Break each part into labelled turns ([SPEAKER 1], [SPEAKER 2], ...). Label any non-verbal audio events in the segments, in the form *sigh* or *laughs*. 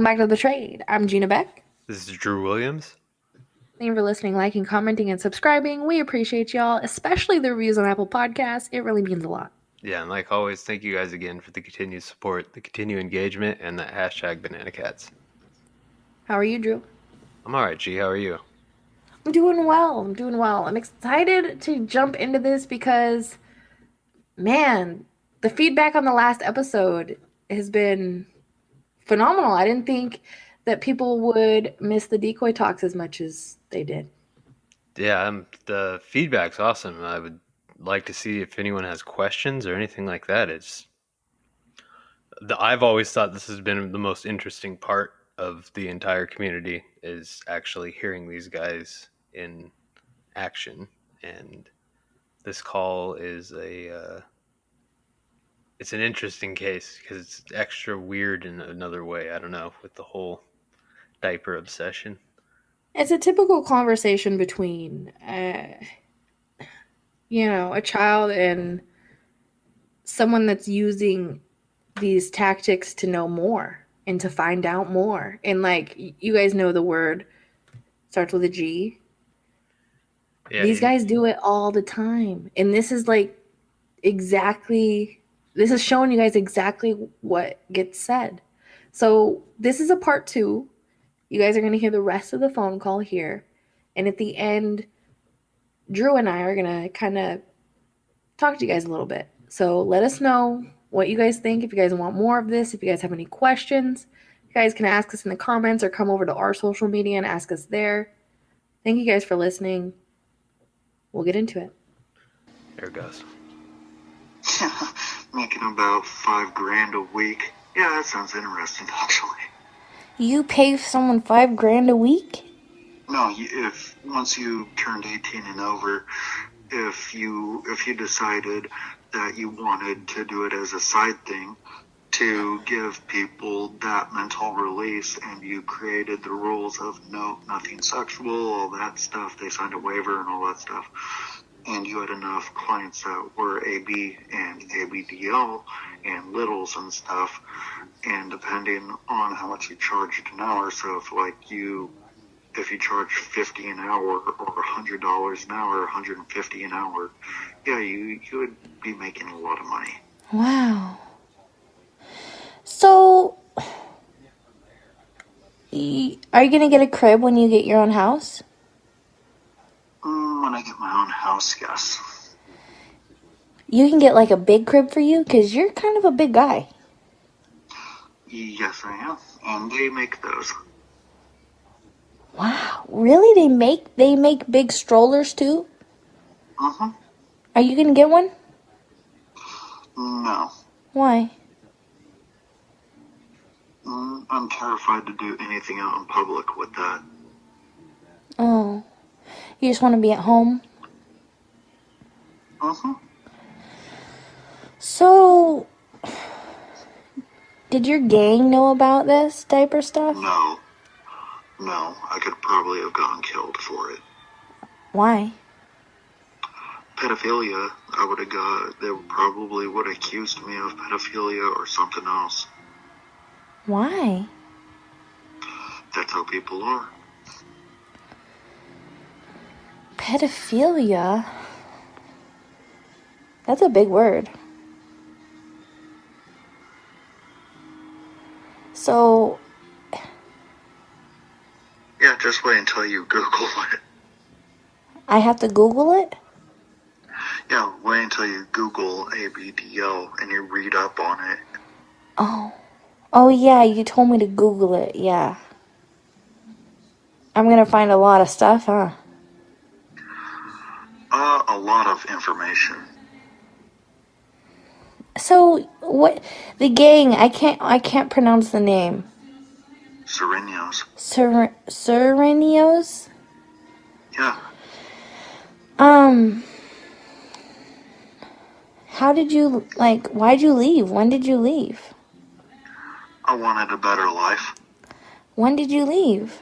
[SPEAKER 1] Welcome back to the Betrayed. I'm Gina Beck.
[SPEAKER 2] This is Drew Williams.
[SPEAKER 1] Thank you for listening, liking, commenting, and subscribing. We appreciate y'all, especially the reviews on Apple Podcasts. It really means a lot.
[SPEAKER 2] Yeah, and like always, thank you guys again for the continued support, the continued engagement, and the hashtag banana cats.
[SPEAKER 1] How are you, Drew?
[SPEAKER 2] I'm alright, G. How are you?
[SPEAKER 1] I'm doing well. I'm doing well. I'm excited to jump into this because, man, the feedback on the last episode has been phenomenal. I didn't think that people would miss the decoy talks as much as they did.
[SPEAKER 2] Yeah, um, the feedback's awesome. I would like to see if anyone has questions or anything like that. It's the, I've always thought this has been the most interesting part of the entire community is actually hearing these guys in action, and this call is a uh, it's an interesting case because it's extra weird in another way. I don't know with the whole diaper obsession.
[SPEAKER 1] It's a typical conversation between, uh, you know, a child and someone that's using these tactics to know more and to find out more. And like you guys know, the word starts with a G.
[SPEAKER 2] Yeah,
[SPEAKER 1] These guys do it all the time, and this is like exactly. This is showing you guys exactly what gets said. So this is a part two. You guys are going to hear the rest of the phone call here. And at the end, Drew and I are going to kind of talk to you guys a little bit. So let us know what you guys think. If you guys want more of this, if you guys have any questions, you guys can ask us in the comments or come over to our social media and ask us there. Thank you guys for listening. We'll get into it.
[SPEAKER 2] There it goes. *laughs*
[SPEAKER 3] Making about five grand a week. Yeah, that sounds interesting, *laughs* actually.
[SPEAKER 1] You pay someone five grand a week?
[SPEAKER 3] No, if once you turned 18 and over, if you if you decided that you wanted to do it as a side thing to give people that mental release and you created the rules of no nothing sexual all that stuff they signed a waiver and all that stuff and you had enough clients that were AB and ABDL and littles and stuff and depending on how much you charged an hour so if like you if you charge 50 an hour or $100 an hour 150 an hour yeah you you would be making a lot of money
[SPEAKER 1] Wow. So, are you going to get a crib when you get your own house?
[SPEAKER 3] When i get my own house yes
[SPEAKER 1] You can get like a big crib for you because you're kind of a big guy.
[SPEAKER 3] yes i am and they make those
[SPEAKER 1] Wow. Really? They make they make big strollers too?
[SPEAKER 3] uh-huh
[SPEAKER 1] Are you to get one?
[SPEAKER 3] no
[SPEAKER 1] Why?
[SPEAKER 3] mm, i'm terrified to do anything out in public with that
[SPEAKER 1] Oh. You just want to be at home?
[SPEAKER 3] uh-huh
[SPEAKER 1] So, did your gang know about this diaper stuff?
[SPEAKER 3] no no i could probably have gotten killed for it
[SPEAKER 1] Why?
[SPEAKER 3] pedophilia i would have got they probably would have accused me of pedophilia or something else
[SPEAKER 1] Why?
[SPEAKER 3] that's how people are
[SPEAKER 1] Pedophilia? That's a big word. So,
[SPEAKER 3] yeah just wait until you google *laughs* it
[SPEAKER 1] I have to Google it?
[SPEAKER 3] Yeah, wait until you Google ABDL and you read up on it.
[SPEAKER 1] Oh. Oh, yeah, you told me to Google it. Yeah. I'm gonna find a lot of stuff, huh?
[SPEAKER 3] Uh, a lot of information.
[SPEAKER 1] So, what. The gang, I can't. I can't pronounce the name.
[SPEAKER 3] Serenios.
[SPEAKER 1] Ser- Serenios?
[SPEAKER 3] Yeah,
[SPEAKER 1] Um. How did you. Like, why'd you leave? When did you leave?
[SPEAKER 3] I wanted a better life.
[SPEAKER 1] When did you leave?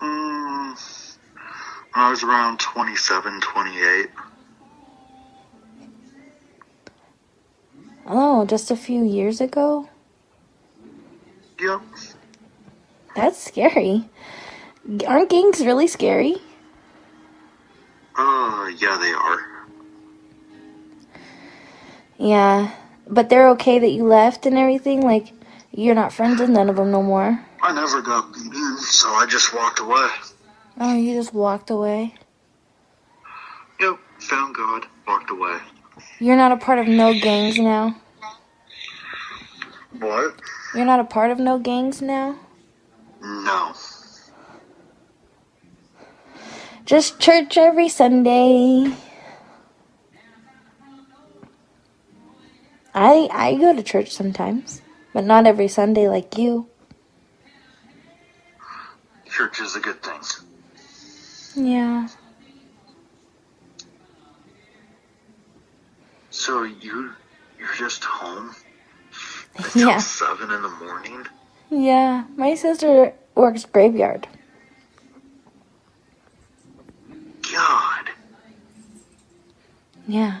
[SPEAKER 3] Mm, I was around 27, 28.
[SPEAKER 1] Oh, just a few years ago?
[SPEAKER 4] That's scary. Aren't gangs really scary?
[SPEAKER 3] Uh, yeah, they are.
[SPEAKER 4] Yeah, but they're okay that you left and everything. Like you're not friends with none of them no more.
[SPEAKER 3] I never got beaten, so I just walked away.
[SPEAKER 4] Oh, you just walked away.
[SPEAKER 3] Yep, found God, walked away.
[SPEAKER 4] You're not a part of no gangs now.
[SPEAKER 3] What?
[SPEAKER 4] You're not a part of no gangs now.
[SPEAKER 3] No.
[SPEAKER 4] Just church every Sunday. I I go to church sometimes, but not every Sunday like you.
[SPEAKER 3] Church is a good thing.
[SPEAKER 4] Yeah.
[SPEAKER 3] So you, you're just home until
[SPEAKER 4] Yeah.
[SPEAKER 3] seven in the morning?
[SPEAKER 4] Yeah. My sister works graveyard.
[SPEAKER 3] God.
[SPEAKER 4] Yeah.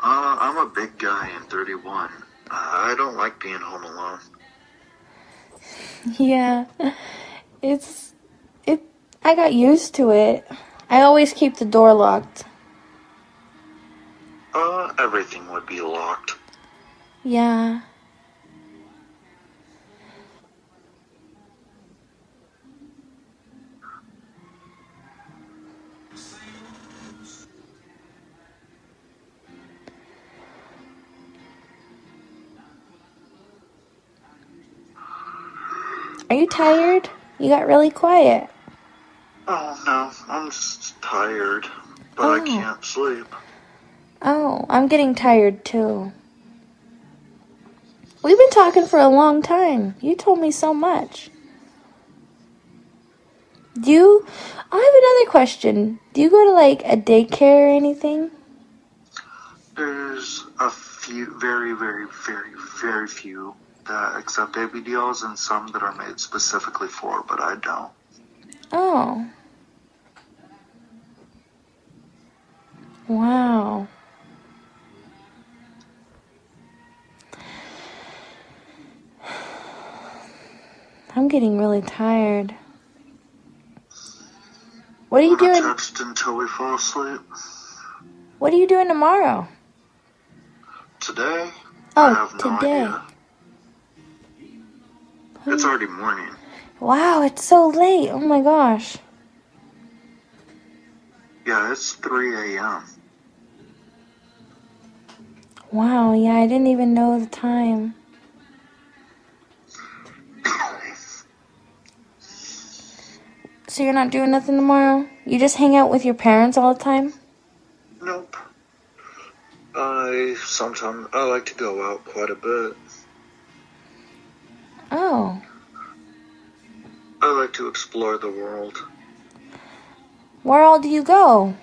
[SPEAKER 3] Uh, I'm a big guy and 31. I don't like being home alone. *laughs*
[SPEAKER 4] Yeah. It's it I got used to it. I always keep the door locked.
[SPEAKER 3] Uh, everything would be locked.
[SPEAKER 4] Yeah. Are you tired? You got really quiet.
[SPEAKER 3] Oh no, I'm just tired, but
[SPEAKER 4] Oh.
[SPEAKER 3] I can't sleep.
[SPEAKER 4] Oh, I'm getting tired too. We've been talking for a long time. You told me so much. Do you. I have another question. Do you go to like a daycare or anything?
[SPEAKER 3] There's a few, very, very, very, very few that accept ABDLs and some that are made specifically for, but I don't.
[SPEAKER 4] Oh. Wow. I'm getting really tired. What are you doing?
[SPEAKER 3] text until we fall asleep?
[SPEAKER 4] What are you doing tomorrow?
[SPEAKER 3] Today? I
[SPEAKER 4] Oh,
[SPEAKER 3] no
[SPEAKER 4] today.
[SPEAKER 3] idea. It's already morning.
[SPEAKER 4] Wow, it's so late. Oh my gosh.
[SPEAKER 3] Yeah, it's 3 a.m.
[SPEAKER 4] Wow, yeah, I didn't even know the time. So you're not doing nothing tomorrow? You just hang out with your parents all the time?
[SPEAKER 3] Nope. I sometimes I like to go out quite a bit.
[SPEAKER 4] Oh.
[SPEAKER 3] I like to explore the world.
[SPEAKER 4] Where all do you go?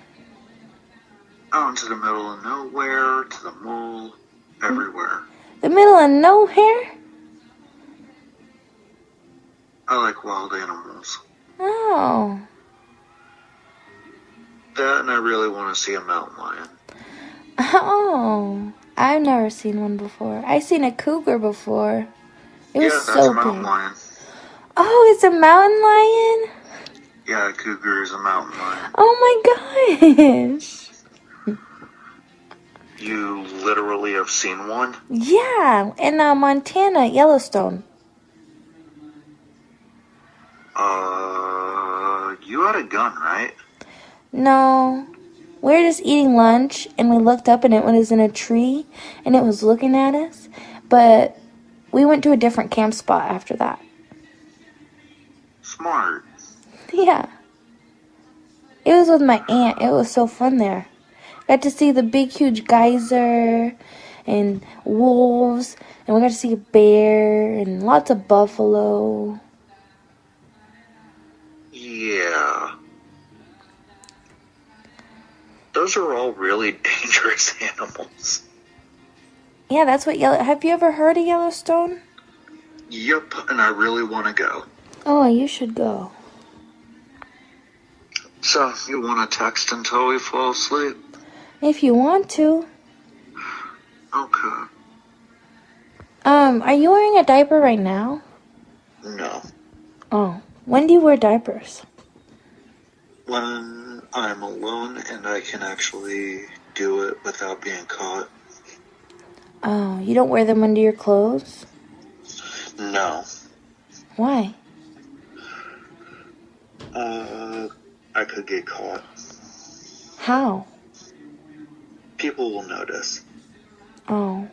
[SPEAKER 3] Out into the middle of nowhere,
[SPEAKER 4] middle of nowhere?
[SPEAKER 3] I like wild animals.
[SPEAKER 4] Oh.
[SPEAKER 3] That and I really want to see a mountain lion.
[SPEAKER 4] Oh. I've never seen one before. I've seen a cougar before. It was
[SPEAKER 3] yeah, that's
[SPEAKER 4] so
[SPEAKER 3] a mountain
[SPEAKER 4] big.
[SPEAKER 3] lion.
[SPEAKER 4] Oh, it's a mountain lion?
[SPEAKER 3] Yeah, a cougar is a mountain lion.
[SPEAKER 4] Oh my gosh.
[SPEAKER 3] You literally have seen one?
[SPEAKER 4] Yeah, in uh, Montana, Yellowstone.
[SPEAKER 3] Uh, you had a gun, right?
[SPEAKER 4] No. We were just eating lunch and we looked up and it was in a tree and it was looking at us. But we went to a different camp spot after that.
[SPEAKER 3] Smart. *laughs*
[SPEAKER 4] Yeah. It was with my aunt. It was so fun there. Got to see the big, huge geyser and wolves, and we got to see a bear and lots of buffalo.
[SPEAKER 3] Yeah. Those are all really *laughs* dangerous animals.
[SPEAKER 4] Yeah, that's what Yellow. Have you ever heard of Yellowstone?
[SPEAKER 3] Yep, and I really want to go.
[SPEAKER 4] Oh, you should go.
[SPEAKER 3] So, you want to text until we fall asleep?
[SPEAKER 4] If you want to.
[SPEAKER 3] Okay.
[SPEAKER 4] Um, are you wearing a diaper right now?
[SPEAKER 3] No.
[SPEAKER 1] Oh. When do you wear diapers?
[SPEAKER 3] When I'm alone and I can actually do it without being caught.
[SPEAKER 1] Oh, you don't wear them under your clothes?
[SPEAKER 3] No.
[SPEAKER 1] Why?
[SPEAKER 3] Uh, I could get caught.
[SPEAKER 1] How?
[SPEAKER 3] People will notice.
[SPEAKER 1] Oh.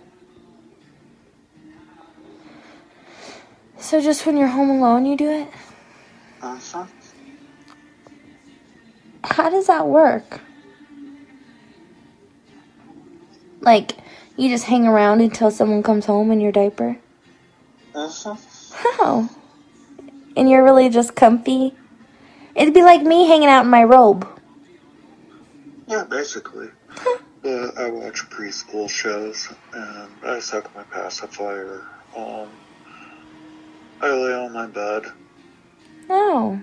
[SPEAKER 1] So just when you're home alone you do it?
[SPEAKER 3] Uh-huh.
[SPEAKER 1] How does that work? Like, you just hang around until someone comes home in your diaper?
[SPEAKER 3] Uh-huh.
[SPEAKER 1] How? And you're really just comfy? It'd be like me hanging out in my robe.
[SPEAKER 3] Yeah, basically. But I watch preschool shows and I suck my pacifier. Um, I lay on my bed.
[SPEAKER 1] Oh.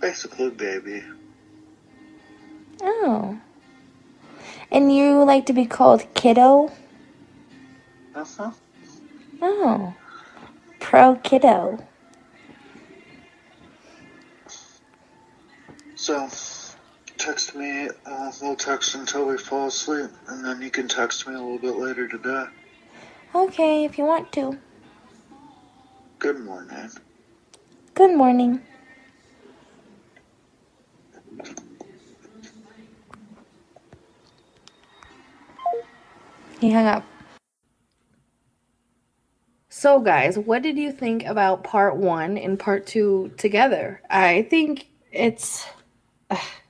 [SPEAKER 3] Basically, baby.
[SPEAKER 1] Oh. And you like to be called kiddo?
[SPEAKER 3] Uh-huh.
[SPEAKER 1] Oh. Pro kiddo.
[SPEAKER 3] So, text me. Uh, we'll text until we fall asleep, and then you can text me a little bit later today.
[SPEAKER 1] Okay, if you want to.
[SPEAKER 3] Good morning.
[SPEAKER 1] Good morning. He hung up. So, guys, what did you think about part one and part two together? I think it's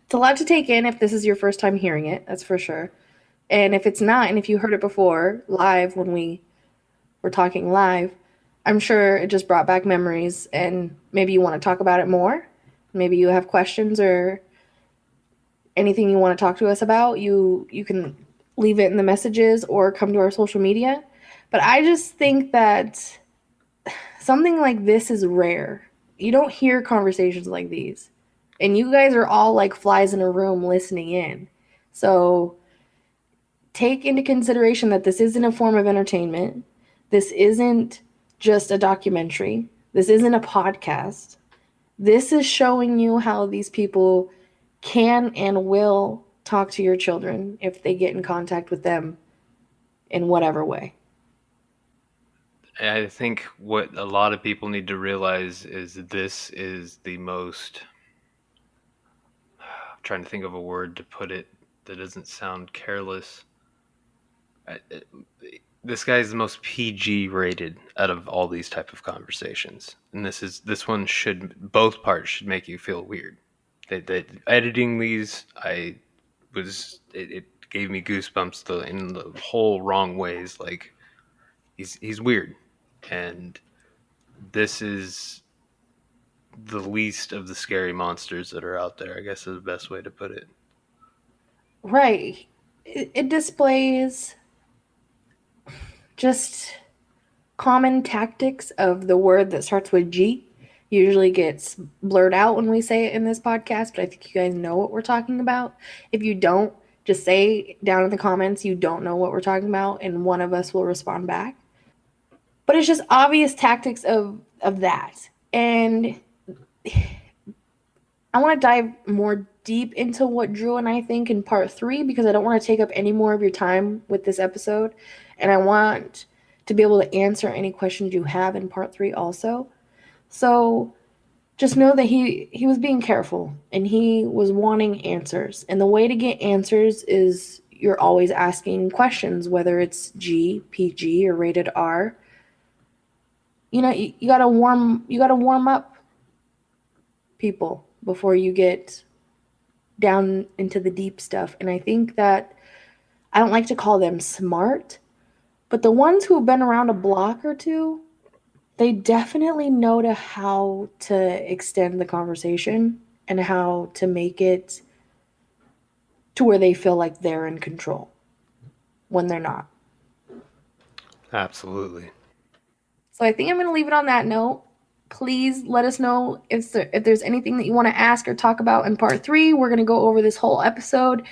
[SPEAKER 1] it's a lot to take in if this is your first time hearing it. That's for sure. And if it's not, and if you heard it before live when we were talking live, I'm sure it just brought back memories, and maybe you want to talk about it more. Maybe you have questions or anything you want to talk to us about. You you can leave it in the messages or come to our social media. But I just think that *sighs* something like this is rare. You don't hear conversations like these. And you guys are all like flies in a room listening in. So take into consideration that this isn't a form of entertainment. This isn't just a documentary. This isn't a podcast. This is showing you how these people can and will talk to your children if they get in contact with them in whatever way.
[SPEAKER 2] I think what a lot of people need to realize is this is the most. Trying to think of a word to put it that doesn't sound careless. I, it, this guy is the most PG rated out of all these type of conversations, and this is this one should both parts should make you feel weird. That, that editing these, I was it, it gave me goosebumps the, in the whole wrong ways. Like he's he's weird, and this is the least of the scary monsters that are out there. I guess is the best way to put it.
[SPEAKER 1] Right. It, it displays just common tactics of the word that starts with G. Usually gets blurred out when we say it in this podcast, but I think you guys know what we're talking about. If you don't, just say down in the comments you don't know what we're talking about, and one of us will respond back. But it's just obvious tactics of of that, and I want to dive more deep into what Drew and I think in part three because I don't want to take up any more of your time with this episode. And I want to be able to answer any questions you have in part three also. So just know that he he was being careful and he was wanting answers. And the way to get answers is you're always asking questions, whether it's G, PG, or rated R. You know, you, you gotta warm you gotta warm up people before you get down into the deep stuff. And I think that I don't like to call them smart, but the ones who have been around a block or two, they definitely know to how to extend the conversation and how to make it to where they feel like they're in control when they're not.
[SPEAKER 2] Absolutely.
[SPEAKER 1] So I think I'm going to leave it on that note. Please let us know if there, if there's anything that you want to ask or talk about in part 3. We're going to go over this whole episode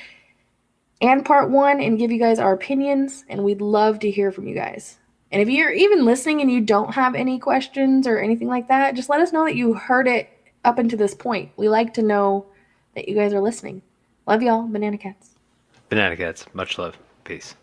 [SPEAKER 1] and part 1 and give you guys our opinions and we'd love to hear from you guys. And if you're even listening and you don't have any questions or anything like that, just let us know that you heard it up until this point. We like to know that you guys are listening. Love y'all, Banana Cats.
[SPEAKER 2] Banana Cats, much love. Peace.